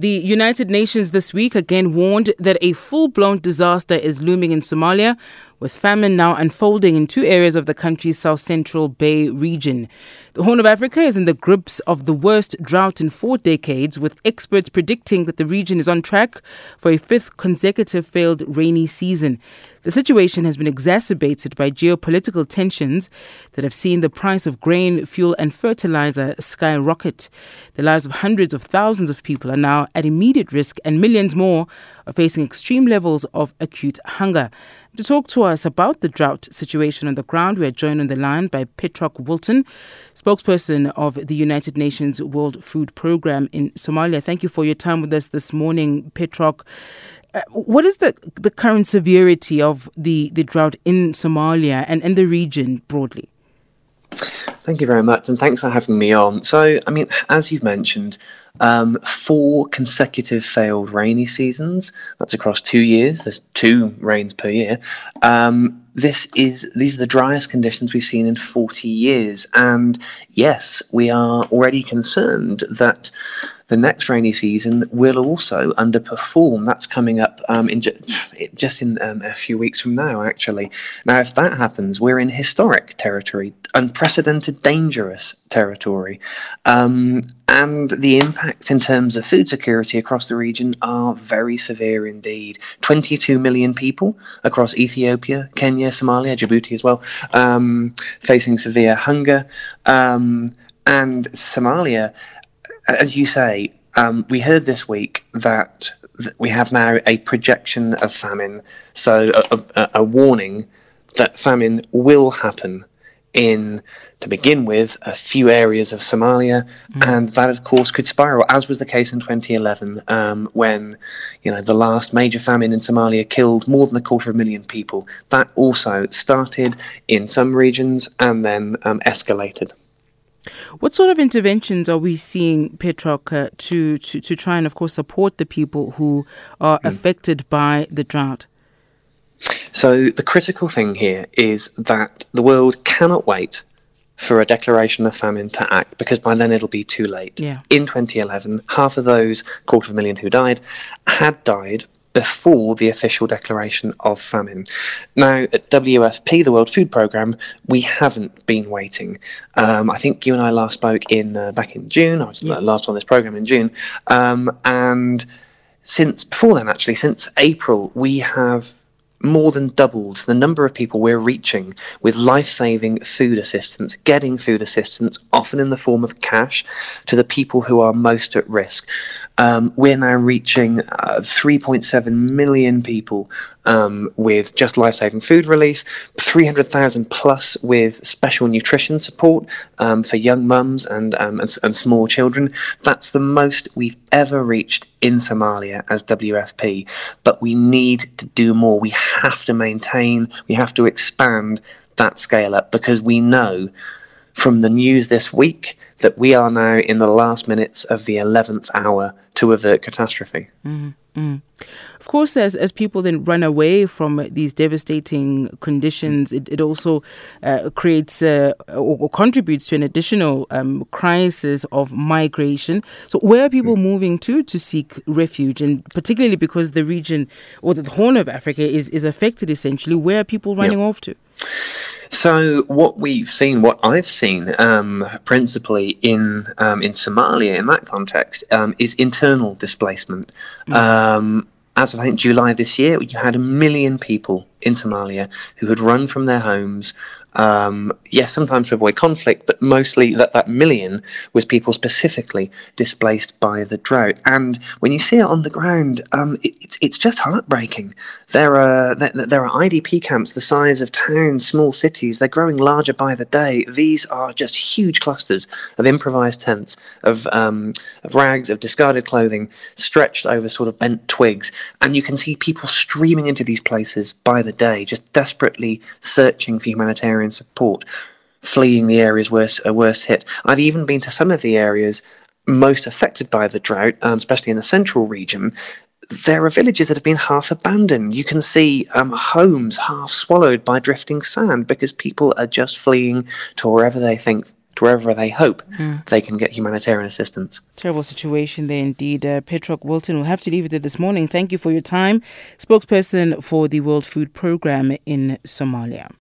The United Nations this week again warned that a full blown disaster is looming in Somalia, with famine now unfolding in two areas of the country's south central Bay region. The Horn of Africa is in the grips of the worst drought in four decades, with experts predicting that the region is on track for a fifth consecutive failed rainy season. The situation has been exacerbated by geopolitical tensions that have seen the price of grain, fuel, and fertilizer skyrocket. The lives of hundreds of thousands of people are now at immediate risk, and millions more are facing extreme levels of acute hunger. To talk to us about the drought situation on the ground, we are joined on the line by Petroc Wilton, spokesperson of the United Nations World Food Programme in Somalia. Thank you for your time with us this morning, Petroc. Uh, what is the, the current severity of the, the drought in Somalia and, and the region broadly? Thank you very much, and thanks for having me on. So, I mean, as you've mentioned, um, four consecutive failed rainy seasons. That's across two years. There's two rains per year. Um, this is these are the driest conditions we've seen in 40 years, and yes, we are already concerned that the next rainy season will also underperform. That's coming up um, in ju- just in um, a few weeks from now, actually. Now, if that happens, we're in historic territory, unprecedented, dangerous territory. Um, and the impacts in terms of food security across the region are very severe indeed. 22 million people across Ethiopia, Kenya, Somalia, Djibouti as well, um, facing severe hunger. Um, and Somalia, as you say, um, we heard this week that we have now a projection of famine, so a, a, a warning that famine will happen in, to begin with, a few areas of Somalia, mm. and that, of course, could spiral, as was the case in 2011, um, when you know the last major famine in Somalia killed more than a quarter of a million people. That also started in some regions and then um, escalated. What sort of interventions are we seeing, Petroc, uh, to, to, to try and, of course, support the people who are mm. affected by the drought? So the critical thing here is that the world cannot wait for a declaration of famine to act because by then it'll be too late. Yeah. In 2011, half of those quarter of a million who died had died before the official declaration of famine. Now, at WFP, the World Food Programme, we haven't been waiting. Um, I think you and I last spoke in uh, back in June. I was yeah. last on this program in June, um, and since before then, actually, since April, we have more than doubled the number of people we're reaching with life saving food assistance, getting food assistance, often in the form of cash, to the people who are most at risk. Um, we're now reaching uh, 3.7 million people um, with just life saving food relief, 300,000 plus with special nutrition support um, for young mums and, um, and, and small children. That's the most we've ever reached in Somalia as WFP. But we need to do more. We have to maintain, we have to expand that scale up because we know from the news this week that we are now in the last minutes of the 11th hour to avert catastrophe. Mm-hmm. Of course, as, as people then run away from these devastating conditions, it, it also uh, creates uh, or, or, contributes to an additional um, crisis of migration. So, where are people mm. moving to to seek refuge? And particularly because the region or the Horn of Africa is, is affected essentially, where are people running off to? So what we've seen, what I've seen, um, principally in um, in Somalia, in that context, um, is internal displacement. Mm. as of I think July this year, you had a million people in Somalia who had run from their homes, um, yes, sometimes to avoid conflict, but mostly that that million was people specifically displaced by the drought. And when you see it on the ground, um, it, it's it's just heartbreaking. There are there, there, are IDP camps the size of towns, small cities. They're growing larger by the day. These are just huge clusters of improvised tents, of um, of rags, of discarded clothing, stretched over sort of bent twigs, and you can see people streaming into these places by the day, just desperately searching for humanitarian support, fleeing the areas worst, uh, worst hit. I've even been to some of the areas most affected by the drought, um, especially in the central region. There are villages that have been half abandoned. You can see um, homes half swallowed by drifting sand because people are just fleeing to wherever they think to wherever they hope mm. they can get humanitarian assistance. Terrible situation there indeed. Uh, Petroc Wilton will have to leave it there this morning. Thank you for your time. Spokesperson for the World Food Programme in Somalia.